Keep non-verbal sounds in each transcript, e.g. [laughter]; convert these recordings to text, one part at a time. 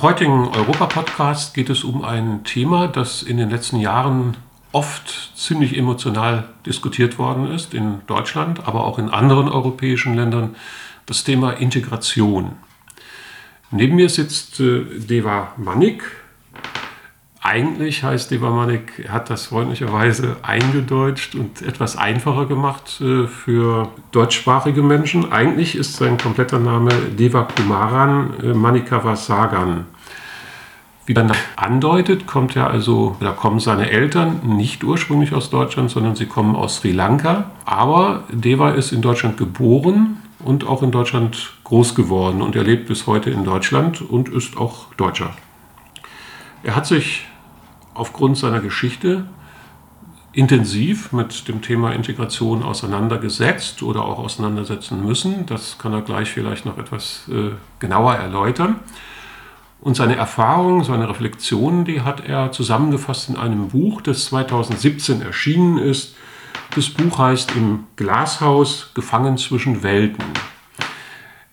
Heutigen Europa-Podcast geht es um ein Thema, das in den letzten Jahren oft ziemlich emotional diskutiert worden ist, in Deutschland, aber auch in anderen europäischen Ländern, das Thema Integration. Neben mir sitzt äh, Deva Manik. Eigentlich heißt Deva Manik, er hat das freundlicherweise eingedeutscht und etwas einfacher gemacht äh, für deutschsprachige Menschen. Eigentlich ist sein kompletter Name Deva Kumaran äh, Manikavasagan. Wie man andeutet, kommt er also, da kommen seine Eltern nicht ursprünglich aus Deutschland, sondern sie kommen aus Sri Lanka. Aber Deva ist in Deutschland geboren und auch in Deutschland groß geworden und er lebt bis heute in Deutschland und ist auch Deutscher. Er hat sich aufgrund seiner Geschichte intensiv mit dem Thema Integration auseinandergesetzt oder auch auseinandersetzen müssen. Das kann er gleich vielleicht noch etwas äh, genauer erläutern. Und seine Erfahrungen, seine Reflexionen, die hat er zusammengefasst in einem Buch, das 2017 erschienen ist. Das Buch heißt Im Glashaus Gefangen zwischen Welten.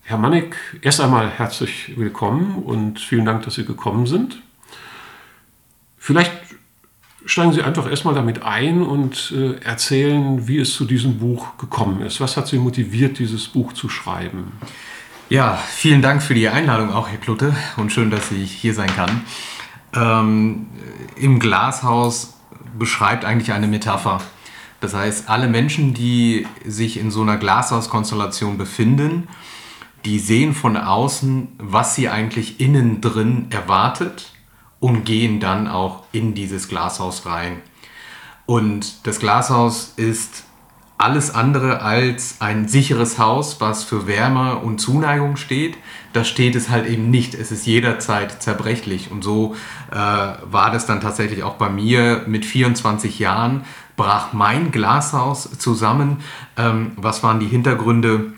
Herr Mannig, erst einmal herzlich willkommen und vielen Dank, dass Sie gekommen sind. Vielleicht steigen Sie einfach erstmal damit ein und äh, erzählen, wie es zu diesem Buch gekommen ist. Was hat Sie motiviert, dieses Buch zu schreiben? Ja, vielen Dank für die Einladung auch, Herr Klutte, und schön, dass ich hier sein kann. Ähm, Im Glashaus beschreibt eigentlich eine Metapher. Das heißt, alle Menschen, die sich in so einer Glashauskonstellation befinden, die sehen von außen, was sie eigentlich innen drin erwartet und gehen dann auch in dieses Glashaus rein. Und das Glashaus ist alles andere als ein sicheres Haus, was für Wärme und Zuneigung steht. Da steht es halt eben nicht. Es ist jederzeit zerbrechlich. Und so äh, war das dann tatsächlich auch bei mir mit 24 Jahren, brach mein Glashaus zusammen. Ähm, was waren die Hintergründe?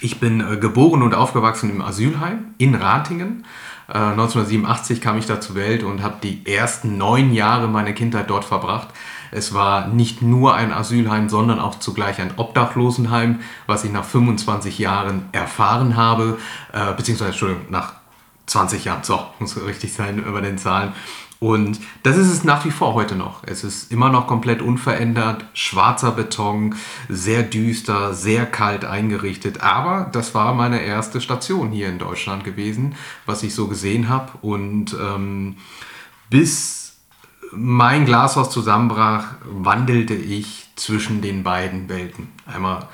Ich bin äh, geboren und aufgewachsen im Asylheim in Ratingen. Äh, 1987 kam ich da zur Welt und habe die ersten neun Jahre meiner Kindheit dort verbracht. Es war nicht nur ein Asylheim, sondern auch zugleich ein Obdachlosenheim, was ich nach 25 Jahren erfahren habe, äh, beziehungsweise Entschuldigung, nach 20 Jahren, so, muss richtig sein über den Zahlen. Und das ist es nach wie vor heute noch. Es ist immer noch komplett unverändert, schwarzer Beton, sehr düster, sehr kalt eingerichtet. Aber das war meine erste Station hier in Deutschland gewesen, was ich so gesehen habe. Und ähm, bis mein Glashaus zusammenbrach, wandelte ich zwischen den beiden Welten. Einmal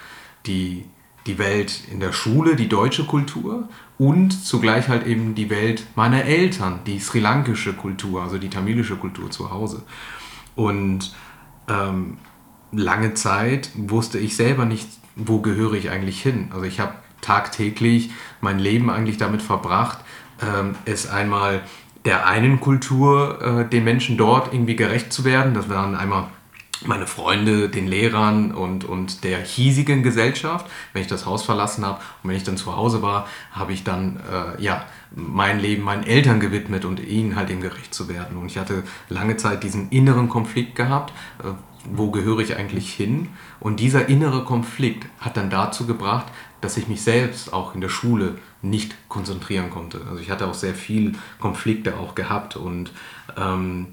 die, die Welt in der Schule, die deutsche Kultur und zugleich halt eben die Welt meiner Eltern, die sri lankische Kultur, also die tamilische Kultur zu Hause. Und ähm, lange Zeit wusste ich selber nicht, wo gehöre ich eigentlich hin. Also ich habe tagtäglich mein Leben eigentlich damit verbracht, ähm, es einmal der einen Kultur, äh, den Menschen dort irgendwie gerecht zu werden. Das waren einmal meine Freunde, den Lehrern und, und der hiesigen Gesellschaft. Wenn ich das Haus verlassen habe und wenn ich dann zu Hause war, habe ich dann äh, ja, mein Leben meinen Eltern gewidmet und ihnen halt eben gerecht zu werden. Und ich hatte lange Zeit diesen inneren Konflikt gehabt, äh, wo gehöre ich eigentlich hin? Und dieser innere Konflikt hat dann dazu gebracht, dass ich mich selbst auch in der Schule nicht konzentrieren konnte. Also ich hatte auch sehr viel Konflikte auch gehabt und ähm,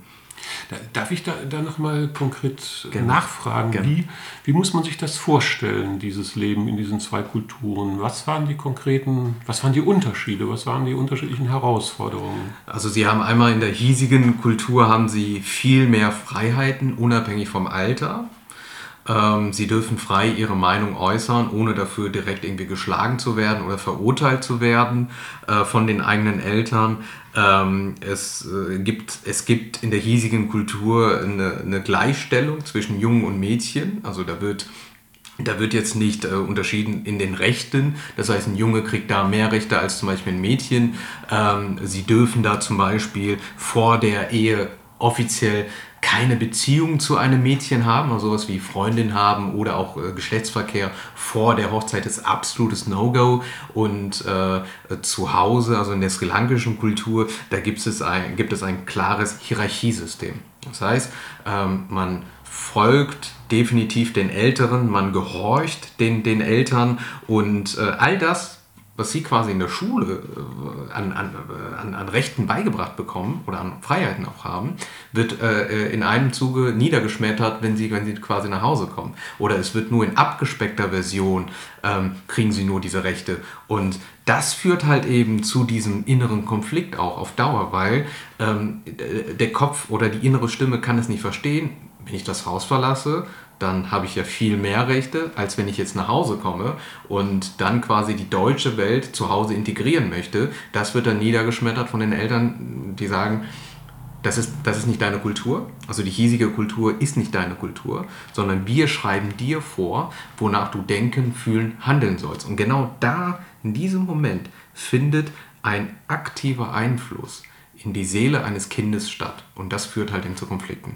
Darf ich da, da nochmal konkret Gerne. nachfragen? Gerne. Wie, wie muss man sich das vorstellen, dieses Leben in diesen zwei Kulturen? Was waren die konkreten, was waren die Unterschiede, was waren die unterschiedlichen Herausforderungen? Also Sie haben einmal in der hiesigen Kultur haben Sie viel mehr Freiheiten, unabhängig vom Alter. Ähm, sie dürfen frei ihre Meinung äußern, ohne dafür direkt irgendwie geschlagen zu werden oder verurteilt zu werden äh, von den eigenen Eltern. Ähm, es, äh, gibt, es gibt in der hiesigen Kultur eine, eine Gleichstellung zwischen Jungen und Mädchen. Also da wird da wird jetzt nicht äh, unterschieden in den Rechten. Das heißt, ein Junge kriegt da mehr Rechte als zum Beispiel ein Mädchen. Ähm, sie dürfen da zum Beispiel vor der Ehe offiziell keine Beziehung zu einem Mädchen haben, also sowas wie Freundin haben oder auch äh, Geschlechtsverkehr vor der Hochzeit ist absolutes No-Go. Und äh, zu Hause, also in der sri lankischen Kultur, da gibt es ein, gibt es ein klares Hierarchiesystem. Das heißt, ähm, man folgt definitiv den Älteren, man gehorcht den, den Eltern und äh, all das was sie quasi in der Schule äh, an, an, an, an, Rechten beigebracht bekommen oder an Freiheiten auch haben, wird äh, in einem Zuge niedergeschmettert, wenn sie, wenn sie quasi nach Hause kommen. Oder es wird nur in abgespeckter Version, ähm, kriegen sie nur diese Rechte. Und das führt halt eben zu diesem inneren Konflikt auch auf Dauer, weil ähm, der Kopf oder die innere Stimme kann es nicht verstehen, wenn ich das Haus verlasse, dann habe ich ja viel mehr Rechte, als wenn ich jetzt nach Hause komme und dann quasi die deutsche Welt zu Hause integrieren möchte. Das wird dann niedergeschmettert von den Eltern, die sagen, das ist, das ist nicht deine Kultur, also die hiesige Kultur ist nicht deine Kultur, sondern wir schreiben dir vor, wonach du denken, fühlen, handeln sollst. Und genau da, in diesem Moment, findet ein aktiver Einfluss in die Seele eines Kindes statt. Und das führt halt eben zu Konflikten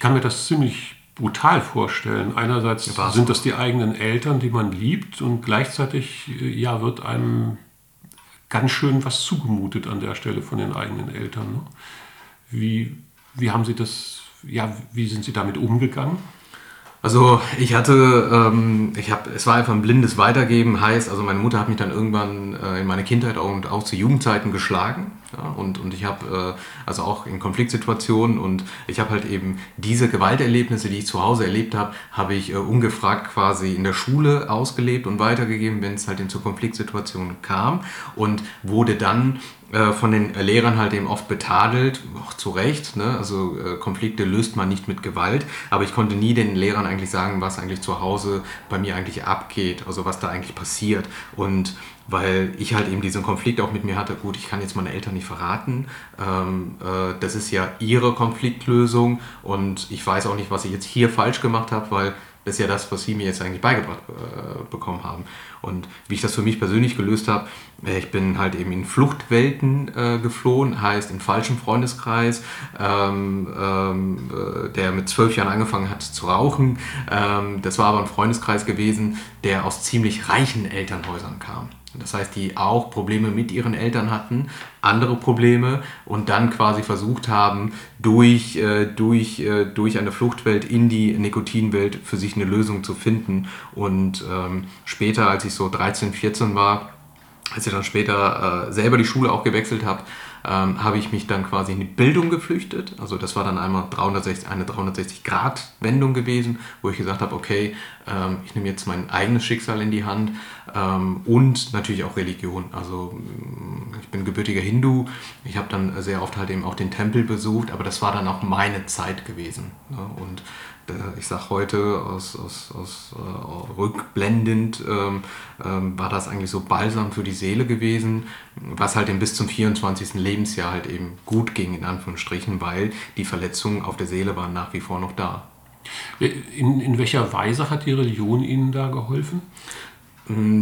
ich kann mir das ziemlich brutal vorstellen. Einerseits ja, sind das die eigenen Eltern, die man liebt, und gleichzeitig ja, wird einem ganz schön was zugemutet an der Stelle von den eigenen Eltern. Ne? Wie, wie haben Sie das, ja, wie sind Sie damit umgegangen? Also ich hatte, ähm, ich habe, es war einfach ein blindes Weitergeben, heißt, also meine Mutter hat mich dann irgendwann äh, in meiner Kindheit und auch zu Jugendzeiten geschlagen ja, und, und ich habe, äh, also auch in Konfliktsituationen und ich habe halt eben diese Gewalterlebnisse, die ich zu Hause erlebt habe, habe ich äh, ungefragt quasi in der Schule ausgelebt und weitergegeben, wenn es halt in zur Konfliktsituation kam und wurde dann äh, von den Lehrern halt eben oft betadelt, auch zu Recht. Ne? Also äh, Konflikte löst man nicht mit Gewalt, aber ich konnte nie den Lehrern eigentlich sagen, was eigentlich zu Hause bei mir eigentlich abgeht, also was da eigentlich passiert. Und weil ich halt eben diesen Konflikt auch mit mir hatte, gut, ich kann jetzt meine Eltern nicht verraten, ähm, äh, das ist ja ihre Konfliktlösung und ich weiß auch nicht, was ich jetzt hier falsch gemacht habe, weil das ist ja das, was Sie mir jetzt eigentlich beigebracht äh, bekommen haben. Und wie ich das für mich persönlich gelöst habe, äh, ich bin halt eben in Fluchtwelten äh, geflohen, heißt in falschem Freundeskreis, ähm, ähm, äh, der mit zwölf Jahren angefangen hat zu rauchen. Ähm, das war aber ein Freundeskreis gewesen, der aus ziemlich reichen Elternhäusern kam. Das heißt, die auch Probleme mit ihren Eltern hatten, andere Probleme und dann quasi versucht haben, durch, äh, durch, äh, durch eine Fluchtwelt in die Nikotinwelt für sich eine Lösung zu finden. Und ähm, später, als ich so 13, 14 war, als ich dann später äh, selber die Schule auch gewechselt habe, ähm, habe ich mich dann quasi in die Bildung geflüchtet. Also das war dann einmal 360, eine 360-Grad-Wendung gewesen, wo ich gesagt habe, okay, ähm, ich nehme jetzt mein eigenes Schicksal in die Hand ähm, und natürlich auch Religion. Also mm, ich bin gebürtiger Hindu, ich habe dann sehr oft halt eben auch den Tempel besucht, aber das war dann auch meine Zeit gewesen. Ne? Und äh, ich sage heute aus, aus, aus äh, rückblendend, ähm, ähm, war das eigentlich so balsam für die Seele gewesen, was halt eben bis zum 24. Lebensjahr halt eben gut ging, in Anführungsstrichen, weil die Verletzungen auf der Seele waren nach wie vor noch da. In, in welcher Weise hat die Religion Ihnen da geholfen?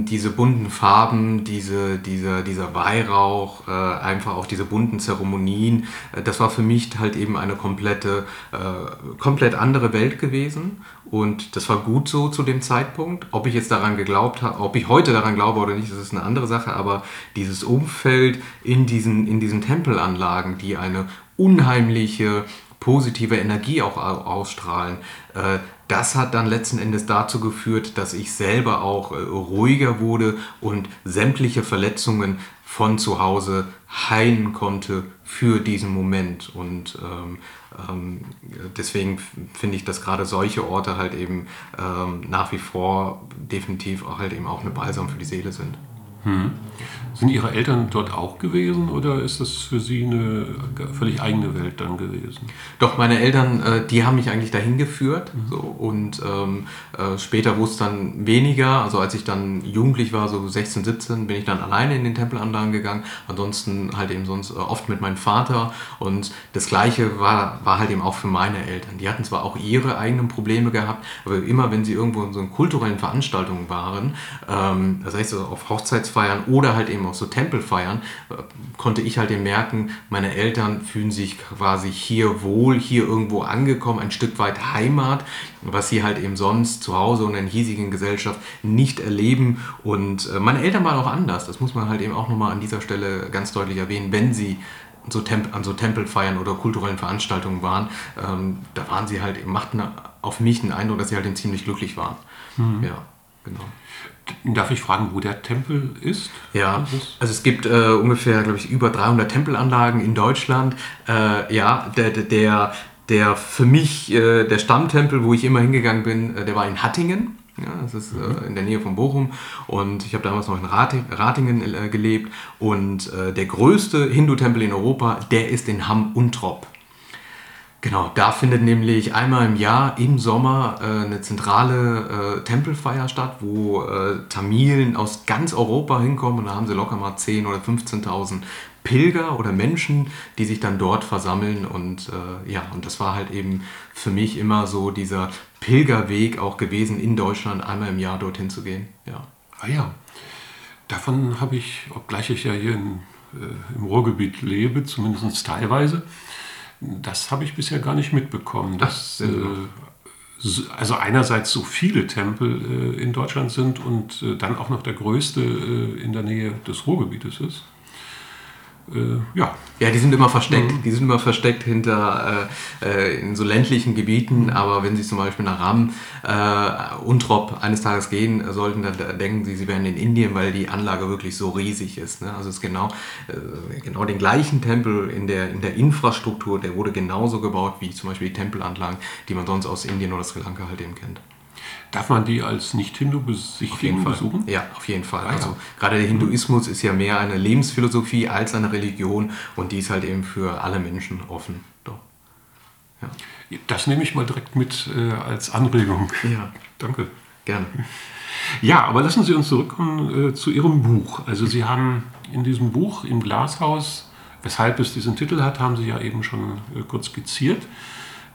Diese bunten Farben, diese, dieser, dieser Weihrauch, äh, einfach auch diese bunten Zeremonien, äh, das war für mich halt eben eine komplette, äh, komplett andere Welt gewesen. Und das war gut so zu dem Zeitpunkt. Ob ich jetzt daran geglaubt habe, ob ich heute daran glaube oder nicht, das ist eine andere Sache. Aber dieses Umfeld in diesen, in diesen Tempelanlagen, die eine unheimliche positive Energie auch ausstrahlen, äh, das hat dann letzten Endes dazu geführt, dass ich selber auch äh, ruhiger wurde und sämtliche Verletzungen von zu Hause heilen konnte für diesen Moment. Und ähm, ähm, deswegen finde ich, dass gerade solche Orte halt eben ähm, nach wie vor definitiv auch halt eben auch eine Balsam für die Seele sind. Hm. Sind Ihre Eltern dort auch gewesen oder ist das für Sie eine völlig eigene Welt dann gewesen? Doch, meine Eltern, äh, die haben mich eigentlich dahin geführt. Mhm. So, und ähm, äh, später wurde es dann weniger. Also als ich dann jugendlich war, so 16, 17, bin ich dann alleine in den Tempelanlagen gegangen. Ansonsten halt eben sonst äh, oft mit meinem Vater. Und das Gleiche war, war halt eben auch für meine Eltern. Die hatten zwar auch ihre eigenen Probleme gehabt, aber immer wenn sie irgendwo in so kulturellen Veranstaltungen waren, ähm, das heißt so auf Hochzeitsfeiern oder halt eben auch so Tempelfeiern, äh, konnte ich halt eben merken, meine Eltern fühlen sich quasi hier wohl, hier irgendwo angekommen, ein Stück weit Heimat, was sie halt eben sonst zu Hause und in der hiesigen Gesellschaft nicht erleben. Und äh, meine Eltern waren auch anders, das muss man halt eben auch nochmal an dieser Stelle ganz deutlich erwähnen, wenn sie so an so Tempelfeiern oder kulturellen Veranstaltungen waren, ähm, da waren sie halt, machten auf mich den Eindruck, dass sie halt ziemlich glücklich waren. Mhm. Ja. Genau. Darf ich fragen, wo der Tempel ist? Ja, also es gibt äh, ungefähr, glaube ich, über 300 Tempelanlagen in Deutschland. Äh, ja, der, der, der für mich, äh, der Stammtempel, wo ich immer hingegangen bin, äh, der war in Hattingen. Ja, das ist äh, in der Nähe von Bochum und ich habe damals noch in Ratingen äh, gelebt und der größte Hindu-Tempel in Europa, der ist in Hamm-Untrop. Genau, da findet nämlich einmal im Jahr im Sommer äh, eine zentrale äh, Tempelfeier statt, wo äh, Tamilen aus ganz Europa hinkommen und da haben sie locker mal 10.000 oder 15.000 Pilger oder Menschen, die sich dann dort versammeln und äh, ja, und das war halt eben für mich immer so dieser Pilgerweg auch gewesen, in Deutschland einmal im Jahr dorthin zu gehen. Ja. Ah ja, davon habe ich, obgleich ich ja hier in, äh, im Ruhrgebiet lebe, zumindest teilweise, das habe ich bisher gar nicht mitbekommen. Dass, äh, also einerseits so viele Tempel äh, in Deutschland sind und äh, dann auch noch der größte in der Nähe des Ruhrgebietes ist ja. Ja, die sind immer versteckt. Mhm. Die sind immer versteckt hinter äh, äh in so ländlichen Gebieten. Mhm. Aber wenn Sie zum Beispiel nach Ram, äh, Untrop eines Tages gehen sollten, dann denken Sie, Sie wären in Indien, weil die Anlage wirklich so riesig ist. Ne? Also es ist genau, äh, genau den gleichen Tempel in der, in der Infrastruktur, der wurde genauso gebaut wie zum Beispiel die Tempelanlagen, die man sonst aus Indien oder Sri Lanka halt eben kennt. Darf man die als Nicht-Hindu besichtigen, besuchen? Ja, auf jeden Fall. Ah, also gerade der Hinduismus ist ja mehr eine Lebensphilosophie als eine Religion und die ist halt eben für alle Menschen offen. Doch. Ja. Das nehme ich mal direkt mit äh, als Anregung. Ja. Danke. Gerne. Ja, aber lassen Sie uns zurückkommen äh, zu Ihrem Buch. Also Sie haben in diesem Buch im Glashaus, weshalb es diesen Titel hat, haben Sie ja eben schon äh, kurz skizziert.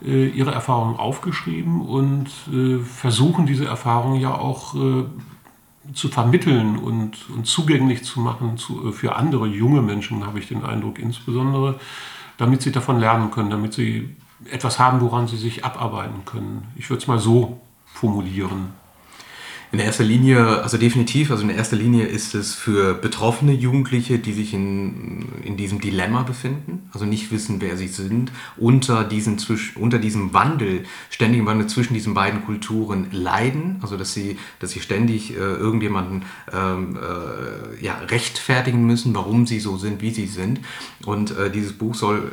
Äh, ihre Erfahrungen aufgeschrieben und äh, versuchen diese Erfahrungen ja auch äh, zu vermitteln und, und zugänglich zu machen zu, für andere junge Menschen, habe ich den Eindruck insbesondere, damit sie davon lernen können, damit sie etwas haben, woran sie sich abarbeiten können. Ich würde es mal so formulieren. In erster Linie, also definitiv, also in erster Linie ist es für betroffene Jugendliche, die sich in, in diesem Dilemma befinden, also nicht wissen, wer sie sind, unter, diesen, unter diesem Wandel, ständigen Wandel zwischen diesen beiden Kulturen leiden, also dass sie, dass sie ständig äh, irgendjemanden ähm, äh, ja, rechtfertigen müssen, warum sie so sind, wie sie sind. Und äh, dieses Buch soll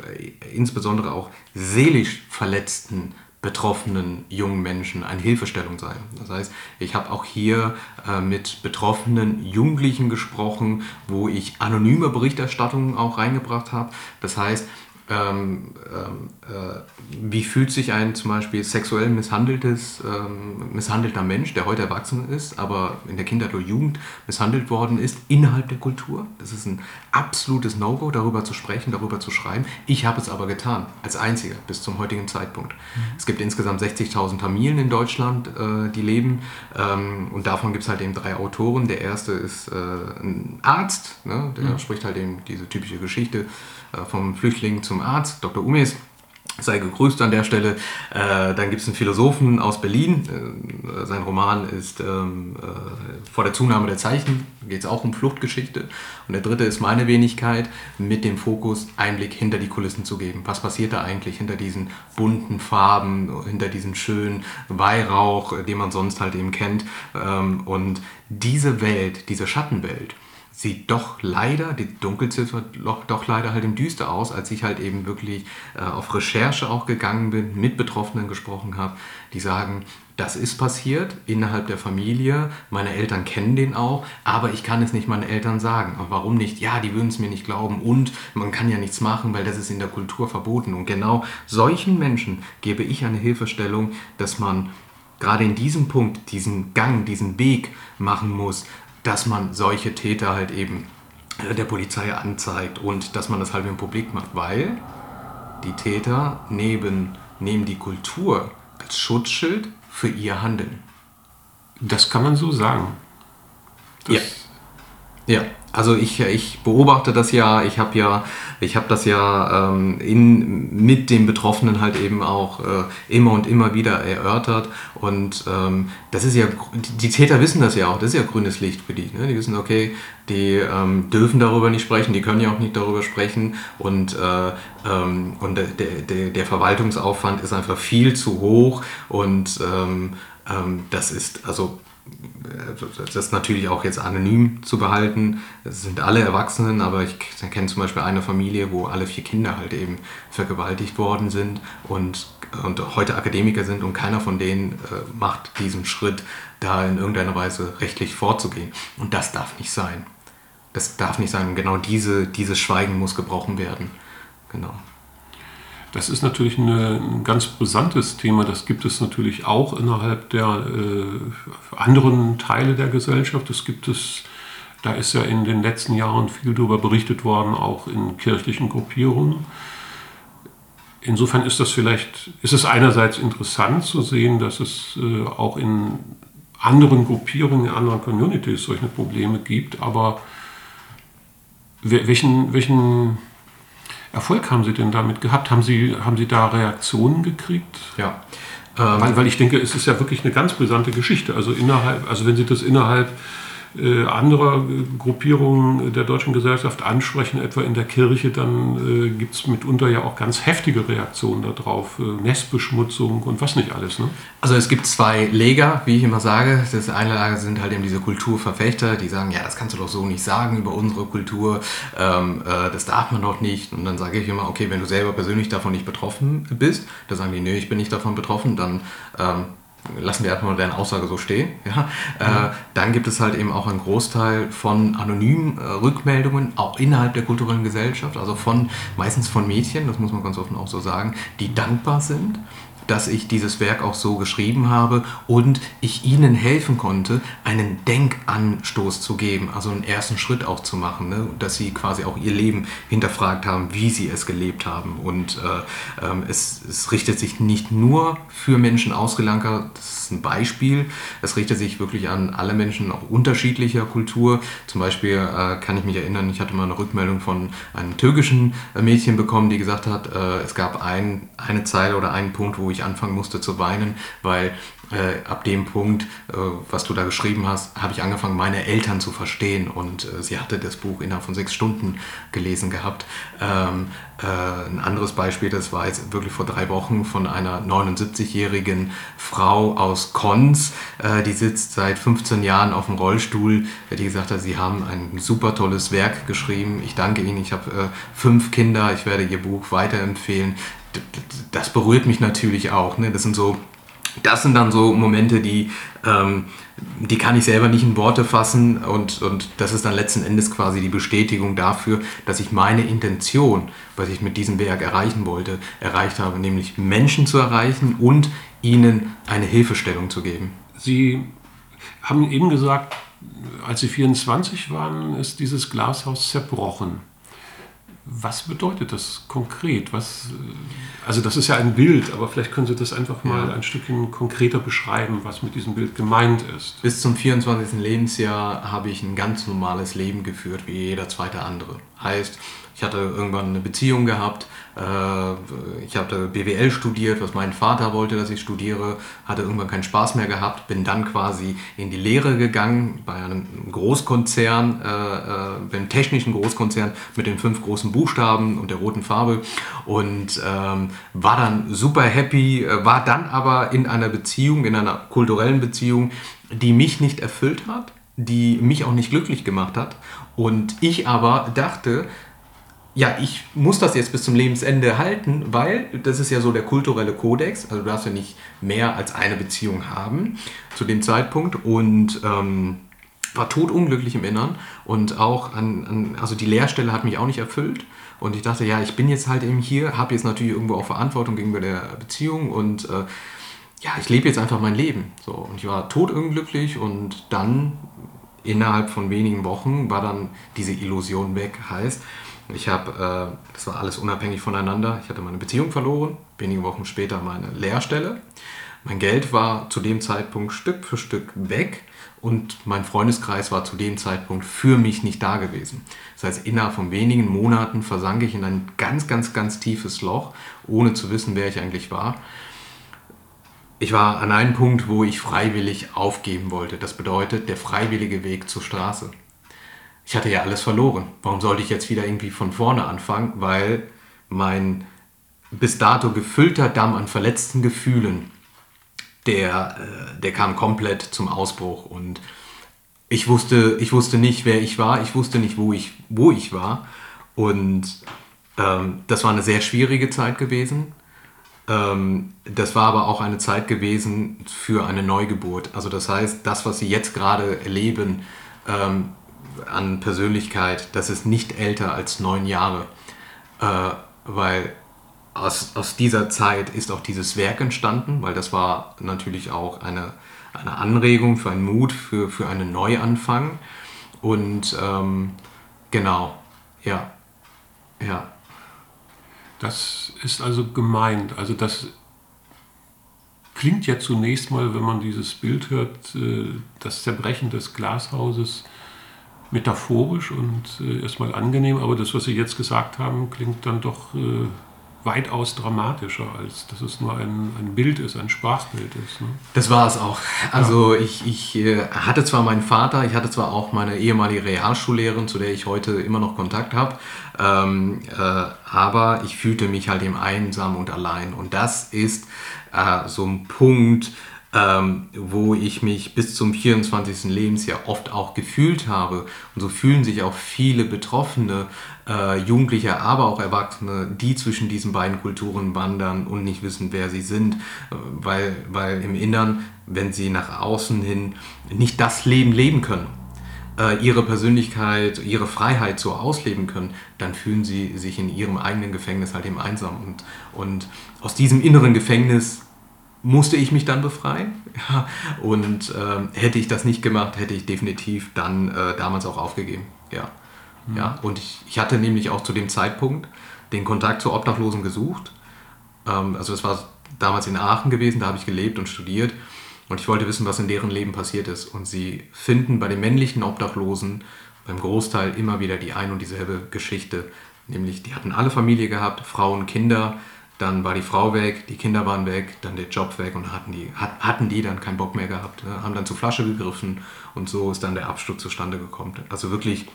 insbesondere auch seelisch Verletzten betroffenen jungen Menschen eine Hilfestellung sein. Das heißt, ich habe auch hier äh, mit betroffenen Jugendlichen gesprochen, wo ich anonyme Berichterstattungen auch reingebracht habe. Das heißt, ähm, ähm, äh, wie fühlt sich ein zum Beispiel sexuell misshandeltes, ähm, misshandelter Mensch, der heute erwachsen ist, aber in der Kindheit oder Jugend misshandelt worden ist, innerhalb der Kultur? Das ist ein absolutes No-Go, darüber zu sprechen, darüber zu schreiben. Ich habe es aber getan, als einziger bis zum heutigen Zeitpunkt. Mhm. Es gibt insgesamt 60.000 Tamilen in Deutschland, äh, die leben ähm, und davon gibt es halt eben drei Autoren. Der erste ist äh, ein Arzt, ne? der mhm. spricht halt eben diese typische Geschichte vom Flüchtling zum Arzt, Dr. Umes. Sei gegrüßt an der Stelle. Äh, dann gibt es einen Philosophen aus Berlin. Äh, sein Roman ist ähm, äh, Vor der Zunahme der Zeichen. Da geht es auch um Fluchtgeschichte. Und der dritte ist meine Wenigkeit mit dem Fokus, Einblick hinter die Kulissen zu geben. Was passiert da eigentlich hinter diesen bunten Farben, hinter diesen schönen Weihrauch, den man sonst halt eben kennt. Ähm, und diese Welt, diese Schattenwelt, sieht doch leider, die Dunkelziffer doch leider halt im Düster aus, als ich halt eben wirklich äh, auf Recherche auch gegangen bin, mit Betroffenen gesprochen habe, die sagen, das ist passiert innerhalb der Familie, meine Eltern kennen den auch, aber ich kann es nicht meinen Eltern sagen. Und warum nicht? Ja, die würden es mir nicht glauben und man kann ja nichts machen, weil das ist in der Kultur verboten. Und genau solchen Menschen gebe ich eine Hilfestellung, dass man gerade in diesem Punkt diesen Gang, diesen Weg machen muss, dass man solche Täter halt eben äh, der Polizei anzeigt und dass man das halt im Publik macht, weil die Täter neben, nehmen die Kultur als Schutzschild für ihr Handeln. Das kann man so sagen. Das ja. Ja, also ich, ich beobachte das ja, ich habe ja, ich habe das ja ähm, in, mit den Betroffenen halt eben auch äh, immer und immer wieder erörtert und ähm, das ist ja, die Täter wissen das ja auch, das ist ja grünes Licht für die. Ne? Die wissen, okay, die ähm, dürfen darüber nicht sprechen, die können ja auch nicht darüber sprechen und, äh, ähm, und der, der, der Verwaltungsaufwand ist einfach viel zu hoch und ähm, ähm, das ist, also das natürlich auch jetzt anonym zu behalten. Es sind alle Erwachsenen, aber ich kenne zum Beispiel eine Familie, wo alle vier Kinder halt eben vergewaltigt worden sind und, und heute Akademiker sind und keiner von denen äh, macht diesen Schritt, da in irgendeiner Weise rechtlich vorzugehen. Und das darf nicht sein. Das darf nicht sein. Genau diese, dieses Schweigen muss gebrochen werden. Genau. Das ist natürlich eine, ein ganz brisantes Thema. Das gibt es natürlich auch innerhalb der äh, anderen Teile der Gesellschaft. Das gibt es, da ist ja in den letzten Jahren viel darüber berichtet worden, auch in kirchlichen Gruppierungen. Insofern ist das vielleicht, ist es einerseits interessant zu sehen, dass es äh, auch in anderen Gruppierungen, in anderen Communities solche Probleme gibt, aber welchen, welchen Erfolg haben Sie denn damit gehabt? Haben Sie, haben Sie da Reaktionen gekriegt? Ja. Ähm, weil, weil ich denke, es ist ja wirklich eine ganz brisante Geschichte. Also innerhalb, also wenn Sie das innerhalb äh, anderer Gruppierungen der deutschen Gesellschaft ansprechen, etwa in der Kirche, dann äh, gibt es mitunter ja auch ganz heftige Reaktionen darauf, äh, Nestbeschmutzung und was nicht alles. Ne? Also es gibt zwei Leger, wie ich immer sage. Das eine Lager sind halt eben diese Kulturverfechter, die sagen, ja, das kannst du doch so nicht sagen über unsere Kultur, ähm, äh, das darf man doch nicht. Und dann sage ich immer, okay, wenn du selber persönlich davon nicht betroffen bist, da sagen die, nee, ich bin nicht davon betroffen, dann ähm, lassen wir erstmal deine Aussage so stehen. [laughs] Ja? Mhm. Äh, dann gibt es halt eben auch einen Großteil von anonymen äh, Rückmeldungen, auch innerhalb der kulturellen Gesellschaft, also von meistens von Mädchen, das muss man ganz offen auch so sagen, die dankbar sind dass ich dieses Werk auch so geschrieben habe und ich ihnen helfen konnte, einen Denkanstoß zu geben, also einen ersten Schritt auch zu machen, ne? dass sie quasi auch ihr Leben hinterfragt haben, wie sie es gelebt haben. Und äh, äh, es, es, richtet sich nicht nur für Menschen ausgelagert, das ist ein Beispiel, es richtet sich wirklich an alle Menschen auch unterschiedlicher Kultur. Zum Beispiel äh, kann ich mich erinnern, ich hatte mal eine Rückmeldung von einem türkischen äh, Mädchen bekommen, die gesagt hat, äh, es gab ein, eine Zeile oder einen Punkt, wo ich anfangen musste zu weinen, weil äh, ab dem Punkt, äh, was du da geschrieben hast, habe ich angefangen, meine Eltern zu verstehen. Und äh, sie hatte das Buch innerhalb von sechs Stunden gelesen gehabt. Ähm, äh, ein anderes Beispiel, das war jetzt wirklich vor drei Wochen von einer 79-jährigen Frau aus Konz. Äh, die sitzt seit 15 Jahren auf dem Rollstuhl. Die gesagt hat, sie haben ein super tolles Werk geschrieben. Ich danke Ihnen. Ich habe äh, fünf Kinder. Ich werde Ihr Buch weiterempfehlen das berührt mich natürlich auch. Ne? Das sind so, das sind dann so Momente, die, ähm, die kann ich selber nicht in Worte fassen und, und das ist dann letzten Endes quasi die Bestätigung dafür, dass ich meine Intention, was ich mit diesem Werk erreichen wollte, erreicht habe, nämlich Menschen zu erreichen und ihnen eine Hilfestellung zu geben. Sie haben eben gesagt, als Sie 24 waren, ist dieses Glashaus zerbrochen. Was bedeutet das konkret? Was, also das ist ja ein Bild, aber vielleicht können Sie das einfach mal ja. ein Stückchen konkreter beschreiben, was mit diesem Bild gemeint ist. Bis zum 24. Lebensjahr habe ich ein ganz normales Leben geführt, wie jeder zweite andere. Heißt, ich hatte irgendwann eine Beziehung gehabt, äh, ich habe BWL studiert, was mein Vater wollte, dass ich studiere, hatte irgendwann keinen Spaß mehr gehabt, bin dann quasi in die Lehre gegangen bei einem Großkonzern, äh, äh, beim technischen Großkonzern mit den fünf großen Buchstaben und der roten Farbe und ähm, war dann super happy, war dann aber in einer Beziehung, in einer kulturellen Beziehung, die mich nicht erfüllt hat, die mich auch nicht glücklich gemacht hat und ich aber dachte, ja, ich muss das jetzt bis zum Lebensende halten, weil das ist ja so der kulturelle Kodex. Also du darfst ja nicht mehr als eine Beziehung haben zu dem Zeitpunkt und ähm, war totunglücklich im Innern und auch an, an, also die Lehrstelle hat mich auch nicht erfüllt. Und ich dachte, ja, ich bin jetzt halt eben hier, habe jetzt natürlich irgendwo auch Verantwortung gegenüber der Beziehung und äh, ja, ich lebe jetzt einfach mein Leben. So, und ich war totunglücklich und dann innerhalb von wenigen Wochen war dann diese Illusion weg. Heißt, ich habe, äh, das war alles unabhängig voneinander. Ich hatte meine Beziehung verloren, wenige Wochen später meine Lehrstelle. Mein Geld war zu dem Zeitpunkt Stück für Stück weg und mein Freundeskreis war zu dem Zeitpunkt für mich nicht da gewesen. Das heißt, innerhalb von wenigen Monaten versank ich in ein ganz, ganz, ganz tiefes Loch, ohne zu wissen, wer ich eigentlich war. Ich war an einem Punkt, wo ich freiwillig aufgeben wollte. Das bedeutet der freiwillige Weg zur Straße ich hatte ja alles verloren. Warum sollte ich jetzt wieder irgendwie von vorne anfangen? Weil mein bis dato gefüllter Damm an verletzten Gefühlen der, äh, der kam komplett zum Ausbruch und ich wusste, ich wusste nicht, wer ich war, ich wusste nicht, wo ich, wo ich war und ähm, das war eine sehr schwierige Zeit gewesen. Ähm, das war aber auch eine Zeit gewesen für eine Neugeburt. Also das heißt, das, was Sie jetzt gerade erleben ähm, an Persönlichkeit, das ist nicht älter als neun Jahre. Äh, weil aus, aus dieser Zeit ist auch dieses Werk entstanden, weil das war natürlich auch eine, eine Anregung für einen Mut, für, für einen Neuanfang. Und ähm, genau, ja, ja. Das ist also gemeint. Also das klingt ja zunächst mal, wenn man dieses Bild hört, äh, das Zerbrechen des Glashauses metaphorisch und äh, erstmal angenehm, aber das, was Sie jetzt gesagt haben, klingt dann doch äh, weitaus dramatischer, als dass es nur ein, ein Bild ist, ein Sprachbild ist. Ne? Das war es auch. Also ja. ich, ich äh, hatte zwar meinen Vater, ich hatte zwar auch meine ehemalige Realschullehrerin, zu der ich heute immer noch Kontakt habe, ähm, äh, aber ich fühlte mich halt eben einsam und allein. Und das ist äh, so ein Punkt, ähm, wo ich mich bis zum 24. Lebensjahr oft auch gefühlt habe. Und so fühlen sich auch viele Betroffene, äh, Jugendliche, aber auch Erwachsene, die zwischen diesen beiden Kulturen wandern und nicht wissen, wer sie sind, äh, weil, weil im Innern, wenn sie nach außen hin nicht das Leben leben können, äh, ihre Persönlichkeit, ihre Freiheit so ausleben können, dann fühlen sie sich in ihrem eigenen Gefängnis halt eben einsam. Und, und aus diesem inneren Gefängnis musste ich mich dann befreien. [laughs] Ja, und ähm, hätte ich das nicht gemacht, hätte ich definitiv dann äh, damals auch aufgegeben. Ja. Mhm. ja und ich, ich hatte nämlich auch zu dem Zeitpunkt den Kontakt zu Obdachlosen gesucht. Ähm, also es war damals in Aachen gewesen, da habe ich gelebt und studiert. Und ich wollte wissen, was in deren Leben passiert ist. Und sie finden bei den männlichen Obdachlosen beim Großteil immer wieder die ein und dieselbe Geschichte. Nämlich, die hatten alle Familie gehabt, Frauen, Kinder, dann war die Frau weg, die Kinder waren weg, dann der Job weg und hatten die, hatten die dann keinen Bock mehr gehabt, ne? haben dann zur Flasche gegriffen und so ist dann der Absturz zustande gekommen. Also wirklich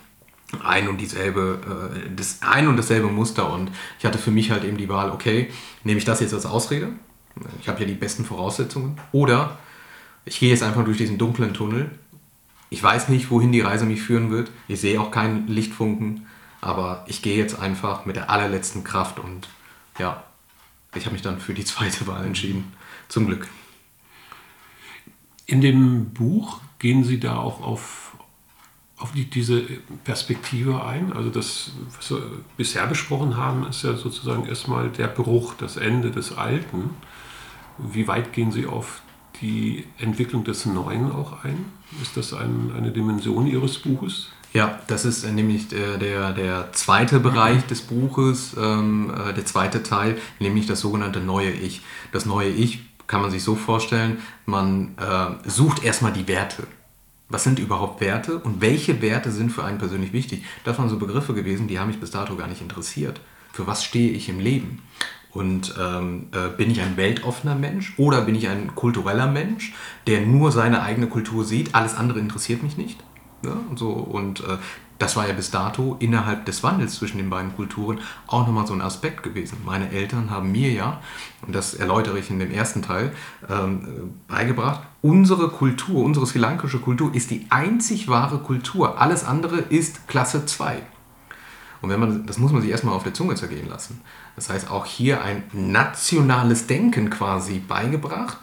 ein und dieselbe, äh, das ein und dasselbe Muster und ich hatte für mich halt eben die Wahl, okay, nehme ich das jetzt als Ausrede? Ich habe ja die besten Voraussetzungen. Oder ich gehe jetzt einfach durch diesen dunklen Tunnel. Ich weiß nicht, wohin die Reise mich führen wird. Ich sehe auch keinen Lichtfunken, aber ich gehe jetzt einfach mit der allerletzten Kraft und ja, ich habe mich dann für die zweite Wahl entschieden. Zum Glück. In dem Buch gehen Sie da auch auf, auf die, diese Perspektive ein. Also das, was wir bisher besprochen haben, ist ja sozusagen erstmal der Bruch, das Ende des Alten. Wie weit gehen Sie auf die Entwicklung des Neuen auch ein? Ist das ein, eine Dimension Ihres Buches? Ja, das ist äh, nämlich der, der, der zweite Bereich des Buches, ähm, äh, der zweite Teil, nämlich das sogenannte neue Ich. Das neue Ich kann man sich so vorstellen, man äh, sucht erstmal die Werte. Was sind überhaupt Werte und welche Werte sind für einen persönlich wichtig? Das waren so Begriffe gewesen, die haben mich bis dato gar nicht interessiert. Für was stehe ich im Leben? Und ähm, äh, bin ich ein weltoffener Mensch oder bin ich ein kultureller Mensch, der nur seine eigene Kultur sieht, alles andere interessiert mich nicht? Ja, und so, und äh, das war ja bis dato innerhalb des Wandels zwischen den beiden Kulturen auch nochmal so ein Aspekt gewesen. Meine Eltern haben mir ja, und das erläutere ich in dem ersten Teil, ähm, beigebracht, unsere Kultur, unsere sri lankische Kultur ist die einzig wahre Kultur. Alles andere ist Klasse 2. Und wenn man, das muss man sich erstmal auf der Zunge zergehen lassen. Das heißt, auch hier ein nationales Denken quasi beigebracht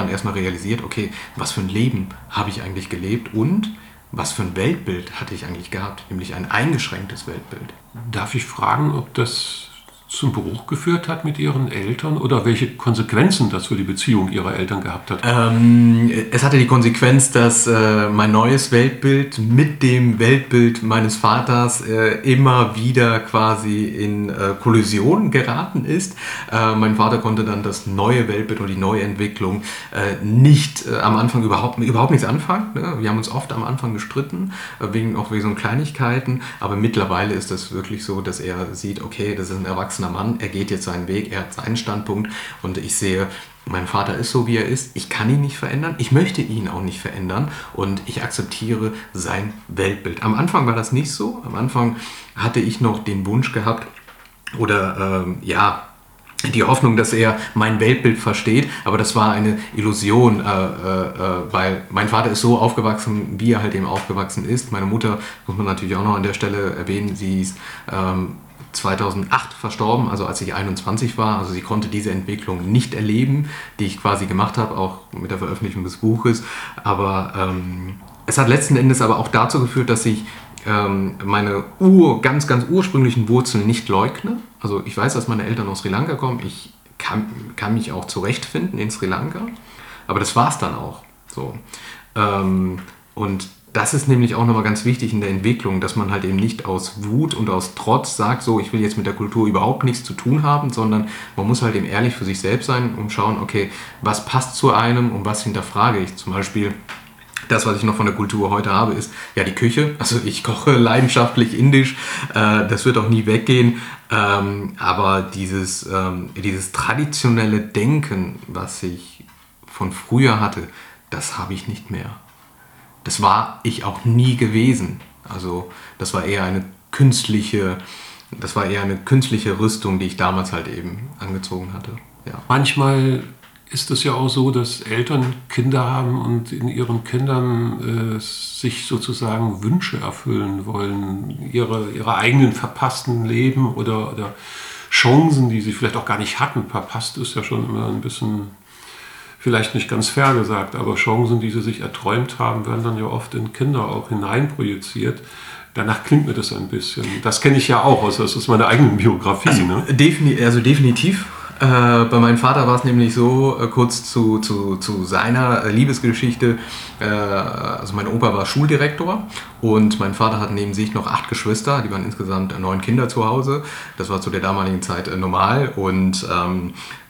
dann erstmal realisiert, okay, was für ein Leben habe ich eigentlich gelebt und was für ein Weltbild hatte ich eigentlich gehabt, nämlich ein eingeschränktes Weltbild. Darf ich fragen, ob das zum Bruch geführt hat mit ihren Eltern oder welche Konsequenzen das für die Beziehung ihrer Eltern gehabt hat? Ähm, es hatte die Konsequenz, dass äh, mein neues Weltbild mit dem Weltbild meines Vaters äh, immer wieder quasi in äh, Kollision geraten ist. Äh, mein Vater konnte dann das neue Weltbild und die neue Entwicklung äh, nicht äh, am Anfang überhaupt, überhaupt nichts anfangen. Ne? Wir haben uns oft am Anfang gestritten, wegen, auch wegen so Kleinigkeiten, aber mittlerweile ist das wirklich so, dass er sieht, okay, das ist ein Erwachsener erwachsener Mann, er geht jetzt seinen Weg, er hat seinen Standpunkt und ich sehe, mein Vater ist so, wie er ist. Ich kann ihn nicht verändern. Ich möchte ihn auch nicht verändern. Und ich akzeptiere sein Weltbild. Am Anfang war das nicht so. Am Anfang hatte ich noch den Wunsch gehabt oder ähm, ja, die Hoffnung, dass er mein Weltbild versteht, aber das war eine Illusion, äh, äh, äh, weil mein Vater ist so aufgewachsen, wie er halt eben aufgewachsen ist. Meine Mutter, muss man natürlich auch noch an der Stelle erwähnen, sie ist ähm, 2008 verstorben, also als ich 21 war. Also sie konnte diese Entwicklung nicht erleben, die ich quasi gemacht habe, auch mit der Veröffentlichung des Buches. Aber ähm, es hat letzten Endes aber auch dazu geführt, dass ich ähm, meine ur, ganz, ganz ursprünglichen Wurzeln nicht leugne. Also ich weiß, dass meine Eltern aus Sri Lanka kommen. Ich kann, kann mich auch zurechtfinden in Sri Lanka. Aber das war es dann auch. So. Ähm, und das ist nämlich auch nochmal ganz wichtig in der Entwicklung, dass man halt eben nicht aus Wut und aus Trotz sagt, so, ich will jetzt mit der Kultur überhaupt nichts zu tun haben, sondern man muss halt eben ehrlich für sich selbst sein und schauen, okay, was passt zu einem und was hinterfrage ich. Zum Beispiel, das, was ich noch von der Kultur heute habe, ist ja die Küche. [laughs] Also ich koche leidenschaftlich indisch, äh, das wird auch nie weggehen. Ähm, aber dieses, ähm, dieses traditionelle Denken, was ich von früher hatte, das habe ich nicht mehr das war ich auch nie gewesen. Also das war eher eine künstliche, das war eher eine künstliche Rüstung, die ich damals halt eben angezogen hatte. Ja. Manchmal ist es ja auch so, dass Eltern Kinder haben und in ihren Kindern äh, sich sozusagen Wünsche erfüllen wollen, ihre, ihre eigenen verpassten Leben oder, oder Chancen, die sie vielleicht auch gar nicht hatten. Verpasst ist ja schon immer ein bisschen vielleicht nicht ganz fair gesagt, aber Chancen, die sie sich erträumt haben, werden dann ja oft in Kinder auch hineinprojiziert. Danach klingt mir das ein bisschen. Das kenne ich ja auch, also das ist meine eigene Biografie. Also, ne? defini also definitiv. Äh, bei meinem Vater war es nämlich so, äh, kurz zu, zu, zu seiner Liebesgeschichte, äh, also mein Opa war Schuldirektor und mein Vater hat neben sich noch acht Geschwister, die waren insgesamt neun Kinder zu Hause. Das war zu der damaligen Zeit äh, normal und ähm, äh,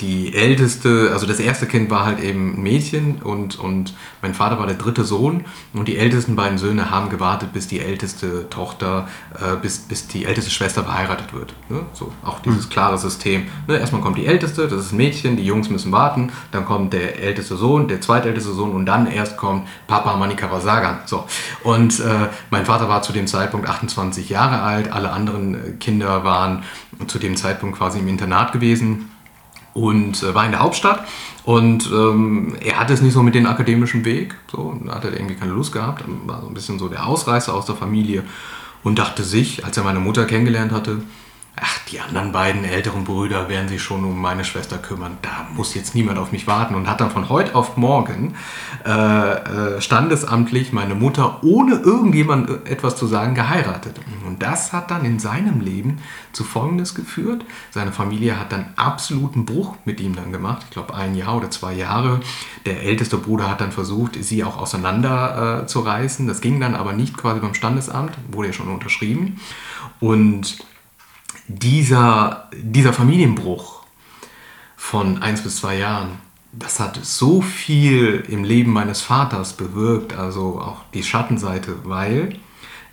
die älteste, also das erste Kind war halt eben ein Mädchen und, und mein Vater war der dritte Sohn und die ältesten beiden Söhne haben gewartet, bis die älteste Tochter, äh, bis, bis die älteste Schwester verheiratet wird. Ne? So, auch dieses mhm. klare System. Ne? Erstmal kommt die älteste, das ist ein Mädchen, die Jungs müssen warten, dann kommt der älteste Sohn, der zweitälteste Sohn und dann erst kommt Papa Manikavasagan. So. Und äh, mein Vater war zu dem Zeitpunkt 28 Jahre alt, alle anderen Kinder waren zu dem Zeitpunkt quasi im Internat gewesen und äh, war in der Hauptstadt. Und ähm, er hatte es nicht so mit dem akademischen Weg, so, da hat er irgendwie keine Lust gehabt, war so ein bisschen so der Ausreißer aus der Familie und dachte sich, als er meine Mutter kennengelernt hatte, ach, die anderen beiden älteren Brüder werden sich schon um meine Schwester kümmern. Da muss jetzt niemand auf mich warten. Und hat dann von heute auf morgen äh, äh, standesamtlich meine Mutter, ohne irgendjemand etwas zu sagen, geheiratet. Und das hat dann in seinem Leben zu Folgendes geführt. Seine Familie hat dann absoluten Bruch mit ihm dann gemacht. Ich glaube, ein Jahr oder zwei Jahre. Der älteste Bruder hat dann versucht, sie auch auseinander äh. Das ging dann aber nicht quasi beim Standesamt, wurde ja schon unterschrieben. Und dieser, dieser Familienbruch von eins bis zwei Jahren, das hat so viel im Leben meines Vaters bewirkt, also auch die Schattenseite, weil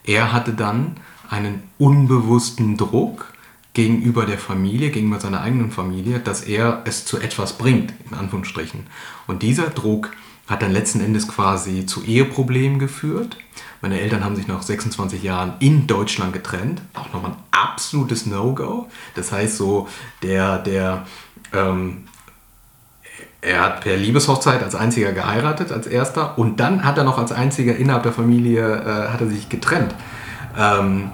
er hatte dann einen unbewussten Druck gegenüber der Familie, gegenüber seiner eigenen Familie, dass er es zu etwas bringt, in Anführungsstrichen. Und dieser Druck hat dann letzten Endes quasi zu Eheproblemen geführt. Meine Eltern haben sich nach 26 Jahren in Deutschland getrennt. Auch nochmal ein absolutes No-Go. Das heißt so, der, der, ähm, er hat per Liebeshochzeit als einziger geheiratet, als erster. Und dann hat er noch als einziger innerhalb der Familie, äh, hat er sich getrennt. Ähm,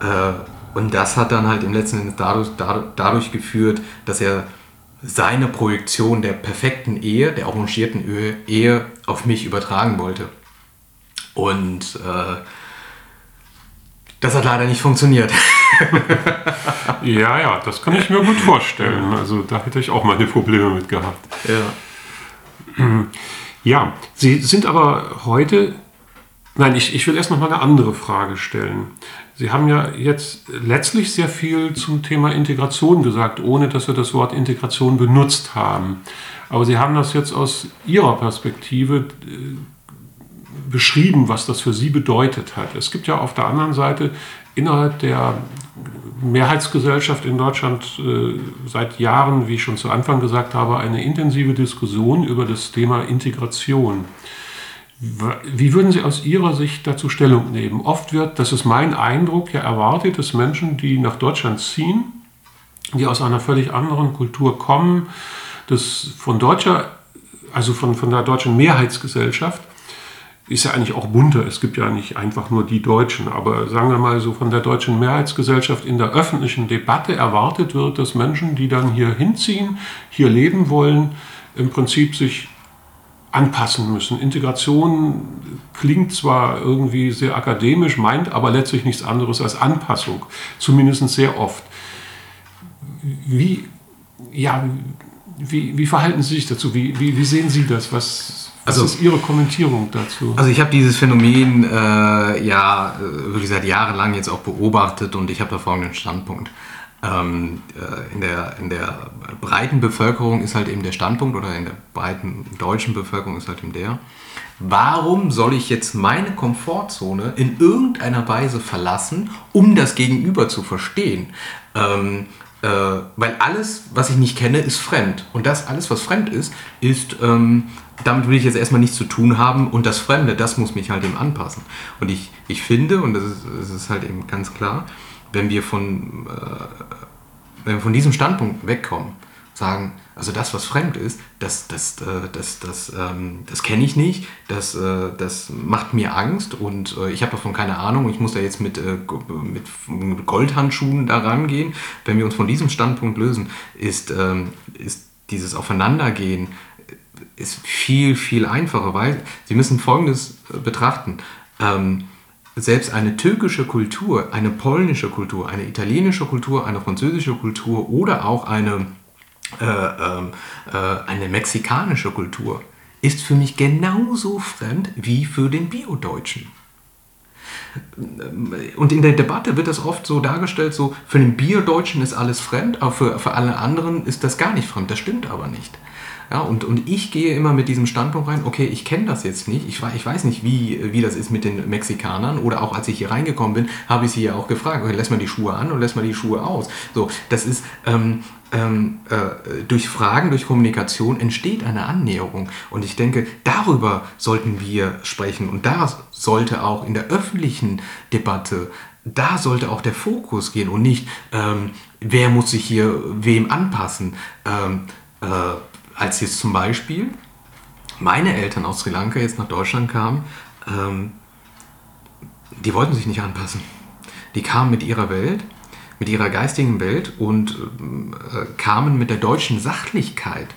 äh, und das hat dann halt im letzten Endes dadurch, dadurch, dadurch geführt, dass er seine Projektion der perfekten Ehe, der arrangierten Ehe, auf mich übertragen wollte. Und äh, das hat leider nicht funktioniert. [laughs] ja, ja, das kann ich mir gut vorstellen. Also da hätte ich auch meine Probleme mit gehabt. Ja. Ja, Sie sind aber heute. Nein, ich, ich will erst noch mal eine andere Frage stellen. Sie haben ja jetzt letztlich sehr viel zum Thema Integration gesagt, ohne dass wir das Wort Integration benutzt haben. Aber Sie haben das jetzt aus Ihrer Perspektive äh, beschrieben, was das für Sie bedeutet hat. Es gibt ja auf der anderen Seite innerhalb der Mehrheitsgesellschaft in Deutschland äh, seit Jahren, wie ich schon zu Anfang gesagt habe, eine intensive Diskussion über das Thema Integration. Wie würden Sie aus Ihrer Sicht dazu Stellung nehmen? Oft wird, das ist mein Eindruck, ja erwartet, dass Menschen, die nach Deutschland ziehen, die aus einer völlig anderen Kultur kommen, das von deutscher, also von, von der deutschen Mehrheitsgesellschaft, ist ja eigentlich auch bunter. Es gibt ja nicht einfach nur die Deutschen, aber sagen wir mal so von der deutschen Mehrheitsgesellschaft in der öffentlichen Debatte erwartet wird, dass Menschen, die dann hier hinziehen, hier leben wollen, im Prinzip sich anpassen müssen. Integration klingt zwar irgendwie sehr akademisch, meint aber letztlich nichts anderes als Anpassung, zumindest sehr oft. Wie, ja, wie, wie verhalten Sie sich dazu? Wie, wie, wie sehen Sie das? Was, was also, ist Ihre Kommentierung dazu? Also ich habe dieses Phänomen äh, ja wirklich seit Jahren lang jetzt auch beobachtet und ich habe da folgenden Standpunkt. Ähm, äh, in, der, in der breiten Bevölkerung ist halt eben der Standpunkt oder in der breiten deutschen Bevölkerung ist halt eben der, warum soll ich jetzt meine Komfortzone in irgendeiner Weise verlassen, um das Gegenüber zu verstehen? Ähm, äh, weil alles, was ich nicht kenne, ist fremd. Und das alles, was fremd ist, ist, ähm, damit will ich jetzt erstmal nichts zu tun haben. Und das Fremde, das muss mich halt eben anpassen. Und ich, ich finde, und das ist, das ist halt eben ganz klar, wenn wir von, äh, wenn wir von diesem Standpunkt wegkommen, sagen, also das, was fremd ist, das, das, äh, das, das, ähm, das kenne ich nicht, das, äh, das macht mir Angst und äh, ich habe davon keine Ahnung, ich muss da jetzt mit, mit Goldhandschuhen da rangehen. Wenn wir uns von diesem Standpunkt lösen, ist, ähm, ist dieses Aufeinandergehen ist viel, viel einfacher, weil Sie müssen Folgendes betrachten. Ähm, selbst eine türkische Kultur, eine polnische Kultur, eine italienische Kultur, eine französische Kultur oder auch eine, äh, ähm, äh, eine mexikanische Kultur ist für mich genauso fremd wie für den Bio-Deutschen. Und in der Debatte wird das oft so dargestellt, so für den Bierdeutschen ist alles fremd, aber für, für alle anderen ist das gar nicht fremd. Das stimmt aber nicht. Ja, und, und ich gehe immer mit diesem Standpunkt rein, okay, ich kenne das jetzt nicht, ich, ich weiß nicht, wie, wie das ist mit den Mexikanern oder auch als ich hier reingekommen bin, habe ich sie ja auch gefragt, okay, lässt man die Schuhe an oder lässt man die Schuhe aus? So, das ist, ähm, ähm, äh, durch Fragen, durch Kommunikation entsteht eine Annäherung. Und ich denke, darüber sollten wir sprechen. Und da sollte auch in der öffentlichen Debatte, da sollte auch der Fokus gehen und nicht, ähm, wer muss sich hier wem anpassen. Ähm, äh, als jetzt zum Beispiel meine Eltern aus Sri Lanka jetzt nach Deutschland kamen, ähm, die wollten sich nicht anpassen. Die kamen mit ihrer Welt, mit ihrer geistigen Welt und äh, kamen mit der deutschen Sachlichkeit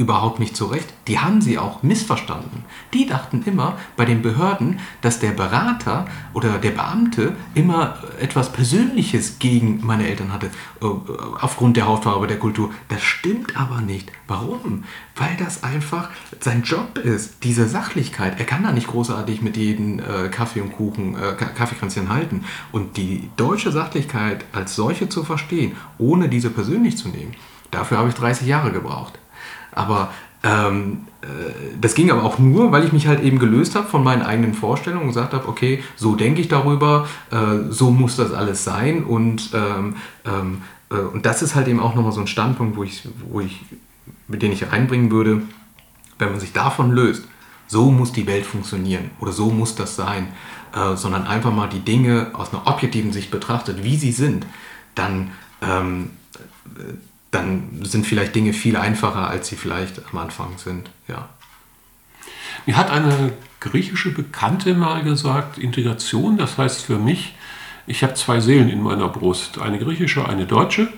überhaupt nicht zurecht. Die haben sie auch missverstanden. Die dachten immer bei den Behörden, dass der Berater oder der Beamte immer etwas Persönliches gegen meine Eltern hatte, äh, aufgrund der Hautfarbe, der Kultur. Das stimmt aber nicht. Warum? Weil das einfach sein Job ist, diese Sachlichkeit. Er kann da nicht großartig mit jedem äh, Kaffee und Kuchen, äh, Kaffeekränzchen halten. Und die deutsche Sachlichkeit als solche zu verstehen, ohne diese persönlich zu nehmen, dafür habe ich 30 Jahre gebraucht. Aber ähm, äh, das ging aber auch nur, weil ich mich halt eben gelöst habe von meinen eigenen Vorstellungen und gesagt habe, okay, so denke ich darüber, äh, so muss das alles sein. Und, ähm, ähm, äh, und das ist halt eben auch nochmal so ein Standpunkt, wo ich, wo ich, mit dem ich einbringen würde, wenn man sich davon löst, so muss die Welt funktionieren oder so muss das sein, äh, sondern einfach mal die Dinge aus einer objektiven Sicht betrachtet, wie sie sind, dann ähm, dann sind vielleicht Dinge viel einfacher, als sie vielleicht am Anfang sind. Ja. Mir hat eine griechische Bekannte mal gesagt, Integration, das heißt für mich, ich habe zwei Seelen in meiner Brust, eine griechische, eine deutsche.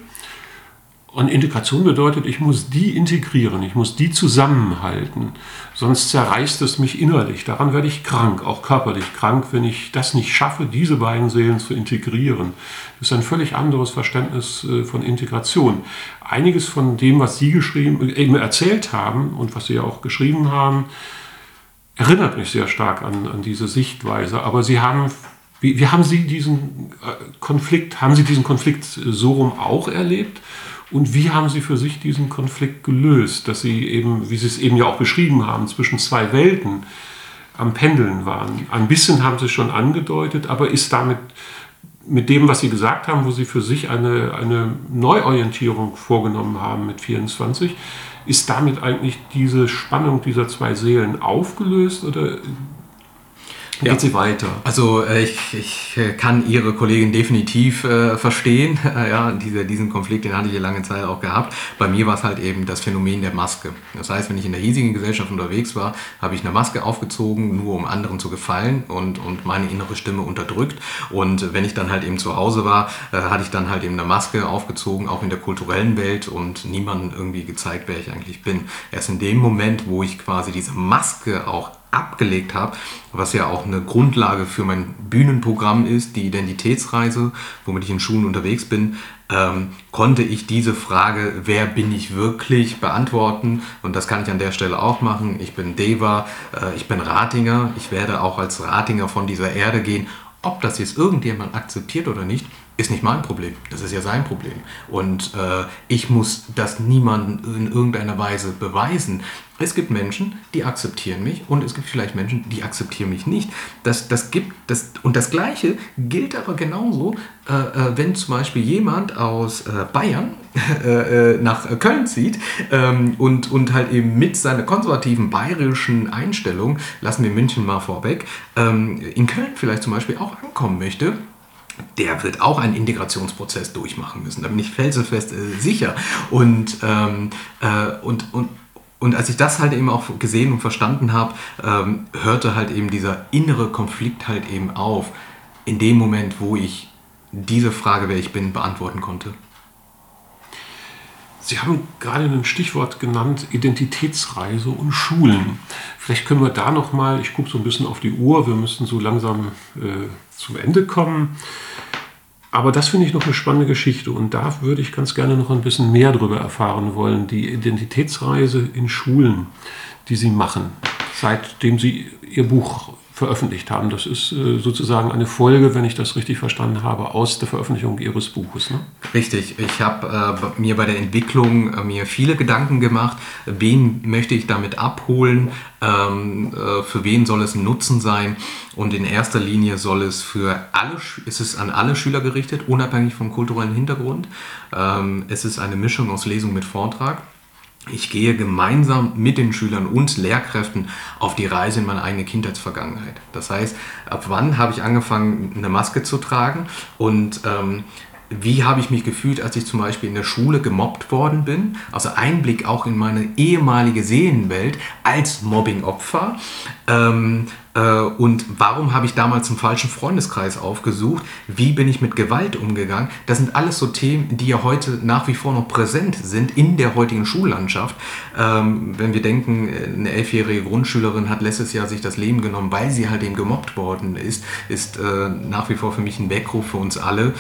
Und Integration bedeutet, ich muss die integrieren, ich muss die zusammenhalten, sonst zerreißt es mich innerlich. Daran werde ich krank, auch körperlich krank, wenn ich das nicht schaffe, diese beiden Seelen zu integrieren. Das ist ein völlig anderes Verständnis äh, von Integration. Einiges von dem, was Sie geschrieben, eben erzählt haben und was Sie ja auch geschrieben haben, erinnert mich sehr stark an, an diese Sichtweise. Aber Sie haben wie, wie, haben Sie diesen äh, Konflikt, haben Sie diesen Konflikt so rum auch erlebt? Und wie haben Sie für sich diesen Konflikt gelöst, dass Sie eben, wie Sie es eben ja auch beschrieben haben, zwischen zwei Welten am Pendeln waren? Ein bisschen haben Sie schon angedeutet, aber ist damit mit dem, was Sie gesagt haben, wo Sie für sich eine, eine Neuorientierung vorgenommen haben mit 24, ist damit eigentlich diese Spannung dieser zwei Seelen aufgelöst oder wie ja. geht sie weiter? Also äh, ich, ich äh, kann Ihre Kollegin definitiv äh, verstehen. [laughs] ja, diese, diesen Konflikt, den hatte ich ja lange Zeit auch gehabt. Bei mir war es halt eben das Phänomen der Maske. Das heißt, wenn ich in der hiesigen Gesellschaft unterwegs war, habe ich eine Maske aufgezogen, nur um anderen zu gefallen und, und meine innere Stimme unterdrückt. Und wenn ich dann halt eben zu Hause war, äh, hatte ich dann halt eben eine Maske aufgezogen, auch in der kulturellen Welt und niemandem irgendwie gezeigt, wer ich eigentlich bin. Erst in dem Moment, wo ich quasi diese Maske auch abgelegt habe, was ja auch eine Grundlage für mein Bühnenprogramm ist, die Identitätsreise, womit ich in Schulen unterwegs bin, ähm, konnte ich diese Frage, wer bin ich wirklich, beantworten. Und das kann ich an der Stelle auch machen. Ich bin Deva, äh, ich bin Ratinger, ich werde auch als Ratinger von dieser Erde gehen. Ob das jetzt irgendjemand akzeptiert oder nicht, ist nicht mein Problem. Das ist ja sein Problem. Und äh, ich muss das niemandem in irgendeiner Weise beweisen. Es gibt Menschen, die akzeptieren mich und es gibt vielleicht Menschen, die akzeptieren mich nicht. Das, das gibt, das, und das Gleiche gilt aber genauso, äh, äh wenn zum Beispiel jemand aus äh, Bayern [laughs] äh, äh, nach Köln zieht ähm, und, und halt eben mit seiner konservativen bayerischen Einstellung, lassen wir München mal vorweg, ähm, in Köln vielleicht zum Beispiel auch ankommen möchte der wird auch einen Integrationsprozess durchmachen müssen. Da bin ich felsenfest äh, sicher. Und, ähm, äh, und, und, und als ich das halt eben auch gesehen und verstanden habe, ähm, hörte halt eben dieser innere Konflikt halt eben auf, in dem Moment, wo ich diese Frage, wer ich bin, beantworten konnte. Sie haben gerade ein Stichwort genannt, Identitätsreise und Schulen. Vielleicht können wir da noch mal, ich gucke so ein bisschen auf die Uhr, wir müssen so langsam äh, zum Ende kommen. Aber das finde ich noch eine spannende Geschichte und da würde ich ganz gerne noch ein bisschen mehr darüber erfahren wollen. Die Identitätsreise in Schulen, die Sie machen, seitdem Sie Ihr Buch veröffentlicht haben. Das ist äh, sozusagen eine Folge, wenn ich das richtig verstanden habe, aus der Veröffentlichung Ihres Buches. Ne? Richtig. Ich habe äh, mir bei der Entwicklung äh, mir viele Gedanken gemacht. Wen möchte ich damit abholen? Ähm, äh, für wen soll es ein Nutzen sein? Und in erster Linie soll es für alle, ist es an alle Schüler gerichtet, unabhängig vom kulturellen Hintergrund. Ähm, es ist eine Mischung aus Lesung mit Vortrag. Ich gehe gemeinsam mit den Schülern und Lehrkräften auf die Reise in meine eigene Kindheitsvergangenheit. Das heißt, ab wann habe ich angefangen, eine Maske zu tragen und ähm, wie habe ich mich gefühlt, als ich zum Beispiel in der Schule gemobbt worden bin. Also Einblick auch in meine ehemalige Seelenwelt als Mobbingopfer. Ähm, äh, und warum habe ich damals einen falschen Freundeskreis aufgesucht? Wie bin ich mit Gewalt umgegangen? Das sind alles so Themen, die ja heute nach wie vor noch präsent sind in der heutigen Schullandschaft. Ähm, wenn wir denken, eine elfjährige Grundschülerin hat letztes Jahr sich das Leben genommen, weil sie halt eben gemobbt worden ist, ist äh, nach wie vor für mich ein Weckruf für uns alle.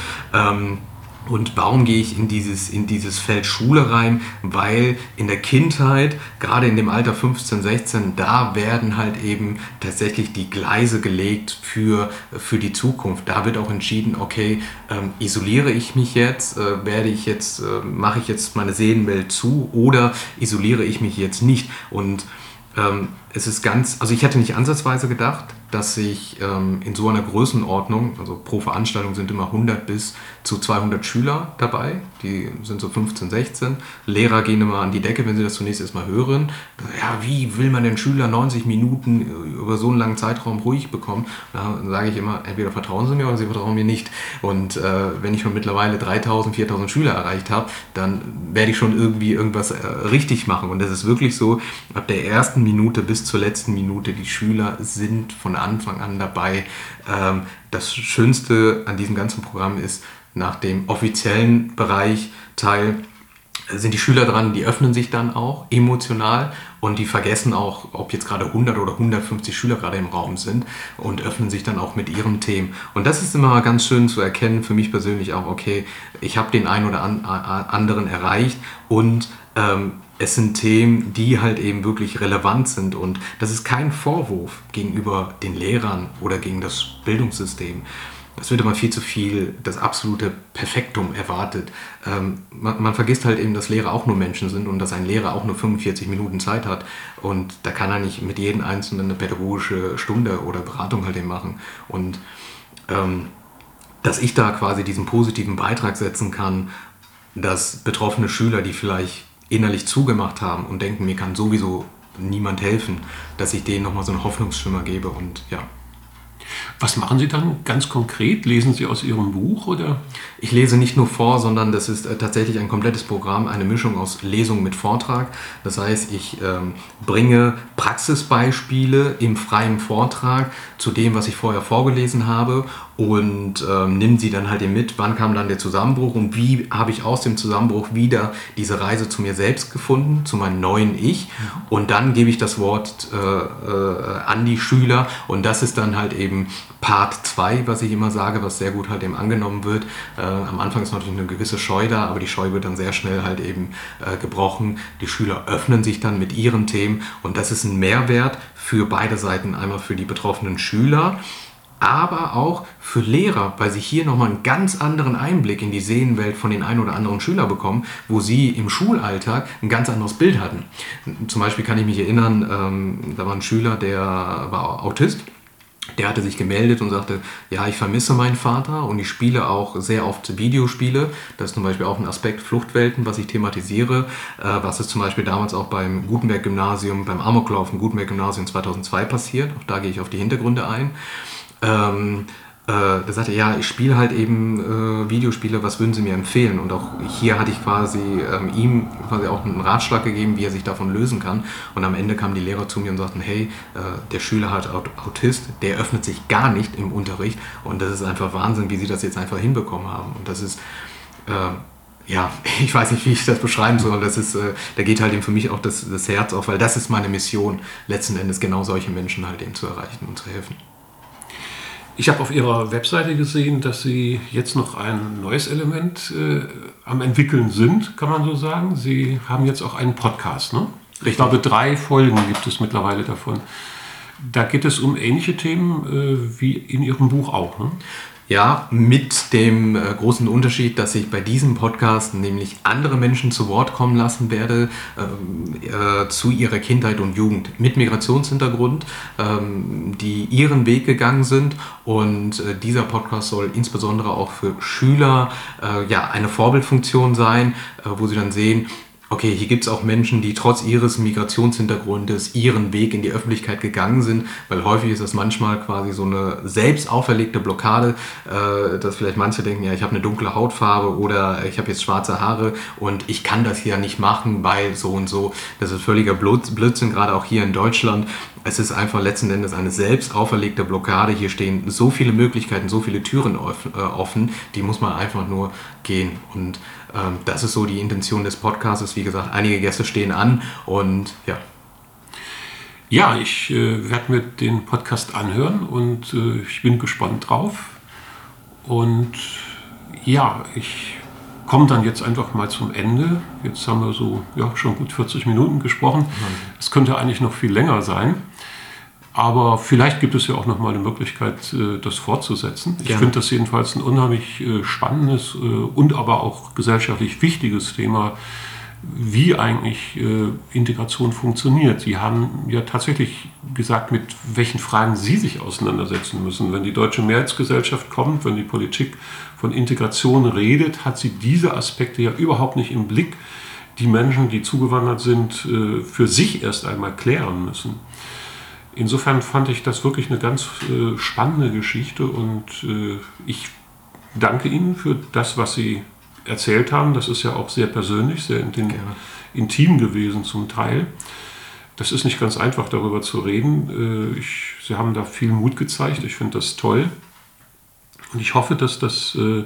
Und warum gehe ich in dieses, in dieses Feld Schule rein? Weil in der Kindheit, gerade in dem Alter 15, 16, da werden halt eben tatsächlich die Gleise gelegt für, für die Zukunft. Da wird auch entschieden, okay, ähm, isoliere ich mich jetzt, äh, werde ich jetzt, äh, mache ich jetzt meine Seelenwelt zu oder isoliere ich mich jetzt nicht? Und ähm, es ist ganz, also ich hätte nicht ansatzweise gedacht, dass ich ähm, in so einer Größenordnung, also pro Veranstaltung sind immer 100 bis zu 200 Schüler dabei, die sind so 15, 16. Lehrer gehen immer an die Decke, wenn sie das zunächst erstmal hören. Ja, wie will man den Schüler 90 Minuten über so einen langen Zeitraum ruhig bekommen? Da sage ich immer, entweder vertrauen sie mir oder sie vertrauen mir nicht. Und äh, wenn ich schon mittlerweile 3000, 4000 Schüler erreicht habe, dann werde ich schon irgendwie irgendwas äh, richtig machen. Und das ist wirklich so, ab der ersten Minute bis zur letzten Minute, die Schüler sind von Anfang an dabei. Ähm, das Schönste an diesem ganzen Programm ist, nach dem offiziellen Bereich Teil sind die Schüler dran, die öffnen sich dann auch emotional und die vergessen auch, ob jetzt gerade 100 oder 150 Schüler gerade im Raum sind und öffnen sich dann auch mit ihren Themen. Und das ist immer ganz schön zu erkennen, für mich persönlich auch, okay, ich habe den einen oder anderen erreicht und ähm, es sind Themen, die halt eben wirklich relevant sind und das ist kein Vorwurf gegenüber den Lehrern oder gegen das Bildungssystem. Es wird immer viel zu viel das absolute Perfektum erwartet. Ähm, man, man, vergisst halt eben, dass Lehrer auch nur Menschen sind und dass ein Lehrer auch nur 45 Minuten Zeit hat. Und da kann er nicht mit jedem Einzelnen eine pädagogische Stunde oder Beratung halt eben machen. Und ähm, dass ich da quasi diesen positiven Beitrag setzen kann, dass betroffene Schüler, die vielleicht innerlich zugemacht haben und denken, mir kann sowieso niemand helfen, dass ich denen nochmal so einen Hoffnungsschimmer gebe und ja. Was machen Sie dann ganz konkret? Lesen Sie aus Ihrem Buch oder? Ich lese nicht nur vor, sondern das ist äh, tatsächlich ein komplettes Programm, eine Mischung aus Lesung mit Vortrag. Das heißt, ich ähm, bringe Praxisbeispiele im freien Vortrag zu dem, was ich vorher vorgelesen habe und ähm, nimm sie dann halt eben mit, wann kam dann der Zusammenbruch und wie habe ich aus dem Zusammenbruch wieder diese Reise zu mir selbst gefunden, zu meinem neuen Ich und dann gebe ich das Wort äh, äh, an die Schüler und das ist dann halt eben Part 2, was ich immer sage, was sehr gut halt eben angenommen wird. Äh, am Anfang ist natürlich eine gewisse Scheu da, aber die Scheu wird dann sehr schnell halt eben äh, gebrochen. Die Schüler öffnen sich dann mit ihren Themen und das ist ein Mehrwert für beide Seiten, einmal für die betroffenen Schüler, aber auch für Lehrer, weil sie hier nochmal einen ganz anderen Einblick in die Seelenwelt von den ein oder anderen Schülern bekommen, wo sie im Schulalltag ein ganz anderes Bild hatten. Zum Beispiel kann ich mich erinnern, ähm, da war ein Schüler, der war Autist. Der hatte sich gemeldet und sagte, ja, ich vermisse meinen Vater und ich spiele auch sehr oft Videospiele. Das ist zum Beispiel auch ein Aspekt Fluchtwelten, was ich thematisiere, äh, was ist zum Beispiel damals auch beim Gutenberg-Gymnasium, beim Amoklauf im Gutenberg-Gymnasium 2002 passiert. Auch da gehe ich auf die Hintergründe ein. Ähm, äh, da sagte ja, ich spiele halt eben äh, Videospiele, was würden Sie mir empfehlen? Und auch hier hatte ich quasi ähm, ihm quasi auch einen Ratschlag gegeben, wie er sich davon lösen kann. Und am Ende kamen die Lehrer zu mir und sagten, hey, äh, der Schüler hat Autist, der öffnet sich gar nicht im Unterricht. Und das ist einfach Wahnsinn, wie Sie das jetzt einfach hinbekommen haben. Und das ist, äh, ja, [laughs] ich weiß nicht, wie ich das beschreiben soll. Das ist, äh, da geht halt eben für mich auch das, das Herz auf, weil das ist meine Mission, letzten Endes genau solche Menschen halt eben zu erreichen und zu helfen. Ich habe auf Ihrer Webseite gesehen, dass Sie jetzt noch ein neues Element äh, am entwickeln sind, kann man so sagen. Sie haben jetzt auch einen Podcast, ne? Ich glaube, drei Folgen gibt es mittlerweile davon. Da geht es um ähnliche Themen äh, wie in Ihrem Buch auch. Ne? Ja, mit dem äh, großen Unterschied, dass ich bei diesem Podcast nämlich andere Menschen zu Wort kommen lassen werde ähm, äh, zu ihrer Kindheit und Jugend mit Migrationshintergrund, ähm, die ihren Weg gegangen sind. Und äh, dieser Podcast soll insbesondere auch für Schüler äh, ja, eine Vorbildfunktion sein, äh, wo sie dann sehen, okay, hier gibt es auch Menschen, die trotz ihres Migrationshintergrundes ihren Weg in die Öffentlichkeit gegangen sind, weil häufig ist das manchmal quasi so eine selbst auferlegte Blockade, äh, dass vielleicht manche denken, ja, ich habe eine dunkle Hautfarbe oder ich habe jetzt schwarze Haare und ich kann das hier nicht machen, weil so und so. Das ist völliger Blödsinn, gerade auch hier in Deutschland. Es ist einfach letzten Endes eine selbst auferlegte Blockade. Hier stehen so viele Möglichkeiten, so viele Türen äh, offen, die muss man einfach nur gehen. Und ähm, das ist so die Intention des Podcasts. Wie gesagt, einige Gäste stehen an und ja. Ja, ich äh, werde mir den Podcast anhören und äh, ich bin gespannt drauf. Und ja, ich komme dann jetzt einfach mal zum Ende. Jetzt haben wir so ja, schon gut 40 Minuten gesprochen. Es könnte eigentlich noch viel länger sein. Aber vielleicht gibt es ja auch noch mal eine Möglichkeit, äh, das fortzusetzen. Ich finde das jedenfalls ein unheimlich äh, spannendes äh, und aber auch gesellschaftlich wichtiges Thema, wie eigentlich Integration funktioniert. Sie haben ja tatsächlich gesagt, mit welchen Fragen Sie sich auseinandersetzen müssen. Wenn die deutsche Mehrheitsgesellschaft kommt, wenn die Politik von Integration redet, hat sie diese Aspekte ja überhaupt nicht im Blick, die Menschen, die zugewandert sind, für sich erst einmal klären müssen. Insofern fand ich das wirklich eine ganz äh, spannende Geschichte und äh, ich danke Ihnen für das, was Sie erzählt haben. Das ist ja auch sehr persönlich, sehr intim gewesen zum Teil. Das ist nicht ganz einfach, darüber zu reden. Äh, ich, Sie haben da viel Mut gezeigt. Ich finde das toll. Und ich hoffe, dass das äh,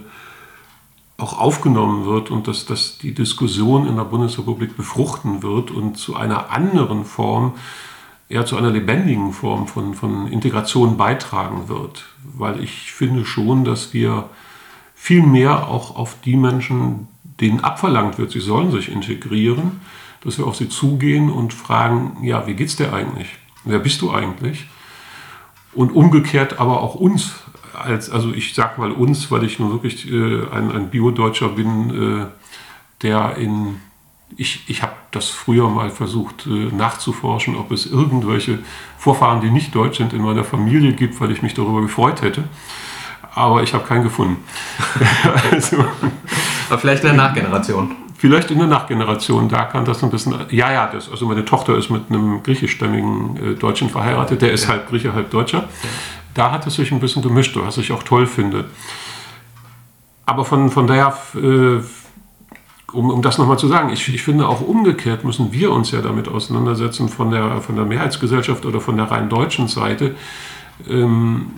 auch aufgenommen wird und dass, dass die Diskussion in der Bundesrepublik befruchten wird und zu einer anderen Form, eher zu einer lebendigen Form von, von Integration beitragen wird. Weil ich finde schon, dass wir viel mehr auch auf die Menschen, denen abverlangt wird, sie sollen sich integrieren, dass wir auf sie zugehen und fragen, ja, wie geht's dir eigentlich? Wer bist du eigentlich? Und umgekehrt aber auch uns als, also ich sag mal uns, weil ich nur wirklich äh, ein, ein Bio-Deutscher bin, äh, der in, ich, ich habe das früher mal versucht äh, nachzuforschen, ob es irgendwelche Vorfahren, die nicht deutsch sind, in meiner Familie gibt, weil ich mich darüber gefreut hätte. Aber ich habe keinen gefunden. [laughs] also, Aber vielleicht in der Nachgeneration. Vielleicht in der Nachgeneration, da kann das ein bisschen. Ja, ja, das, also meine Tochter ist mit einem griechischstämmigen äh, Deutschen verheiratet, der ist ja. halb Grieche, halb Deutscher. Ja da hat es sich ein bisschen gemischt, was ich auch toll finde. Aber von, von daher, äh, um, um das nochmal zu sagen, ich, ich finde auch umgekehrt müssen wir uns ja damit auseinandersetzen von der, von der Mehrheitsgesellschaft oder von der rein deutschen Seite, ähm,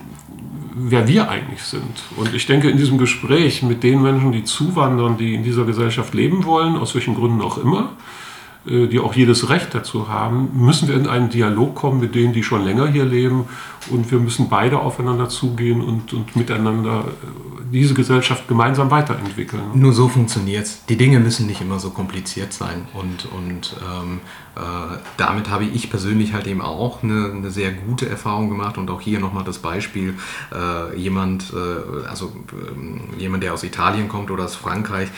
wer wir eigentlich sind. Und ich denke, in diesem Gespräch mit den Menschen, die zuwandern, die in dieser Gesellschaft leben wollen, aus welchen Gründen auch immer, die auch jedes Recht dazu haben, müssen wir in einen Dialog kommen mit denen, die schon länger hier leben. Und wir müssen beide aufeinander zugehen und, und miteinander äh, diese Gesellschaft gemeinsam weiterentwickeln. Nur so funktioniert es. Die Dinge müssen nicht immer so kompliziert sein. Und, und ähm, äh, damit habe ich persönlich halt eben auch eine, eine, sehr gute Erfahrung gemacht. Und auch hier nochmal das Beispiel, äh, jemand, äh, also ähm, jemand, der aus Italien kommt oder aus Frankreich,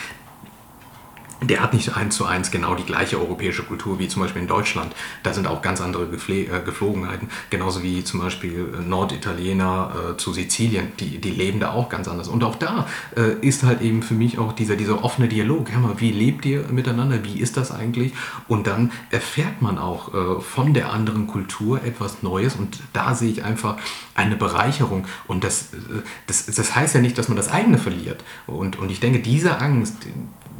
der hat nicht eins zu eins genau die gleiche europäische Kultur wie zum Beispiel in Deutschland. Da sind auch ganz andere Gefle äh, Geflogenheiten. Genauso wie zum Beispiel äh, Norditaliener äh, zu Sizilien. Die, die leben da auch ganz anders. Und auch da äh, ist halt eben für mich auch dieser, dieser offene Dialog. Hör mal, wie lebt ihr miteinander? Wie ist das eigentlich? Und dann erfährt man auch äh, von der anderen Kultur etwas Neues. Und da sehe ich einfach eine Bereicherung. Und das, äh, das, das heißt ja nicht, dass man das eigene verliert. Und, und ich denke, diese Angst,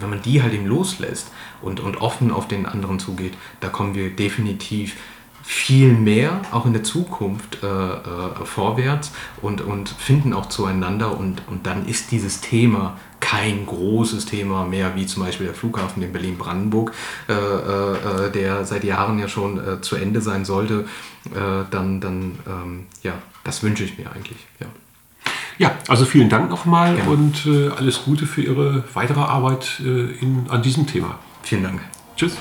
wenn man die halt eben loslässt und, und offen auf den anderen zugeht, da kommen wir definitiv viel mehr auch in der Zukunft äh, äh, vorwärts und, und finden auch zueinander und, und dann ist dieses Thema kein großes Thema mehr, wie zum Beispiel der Flughafen in Berlin-Brandenburg, äh, äh, äh der seit Jahren ja schon äh, zu Ende sein sollte, dann, dann ähm, ja, das wünsche ich mir eigentlich. Ja. Ja, also vielen Dank nochmal ja. und äh, alles Gute für Ihre weitere Arbeit äh, in, an diesem Thema. Vielen Dank. Tschüss.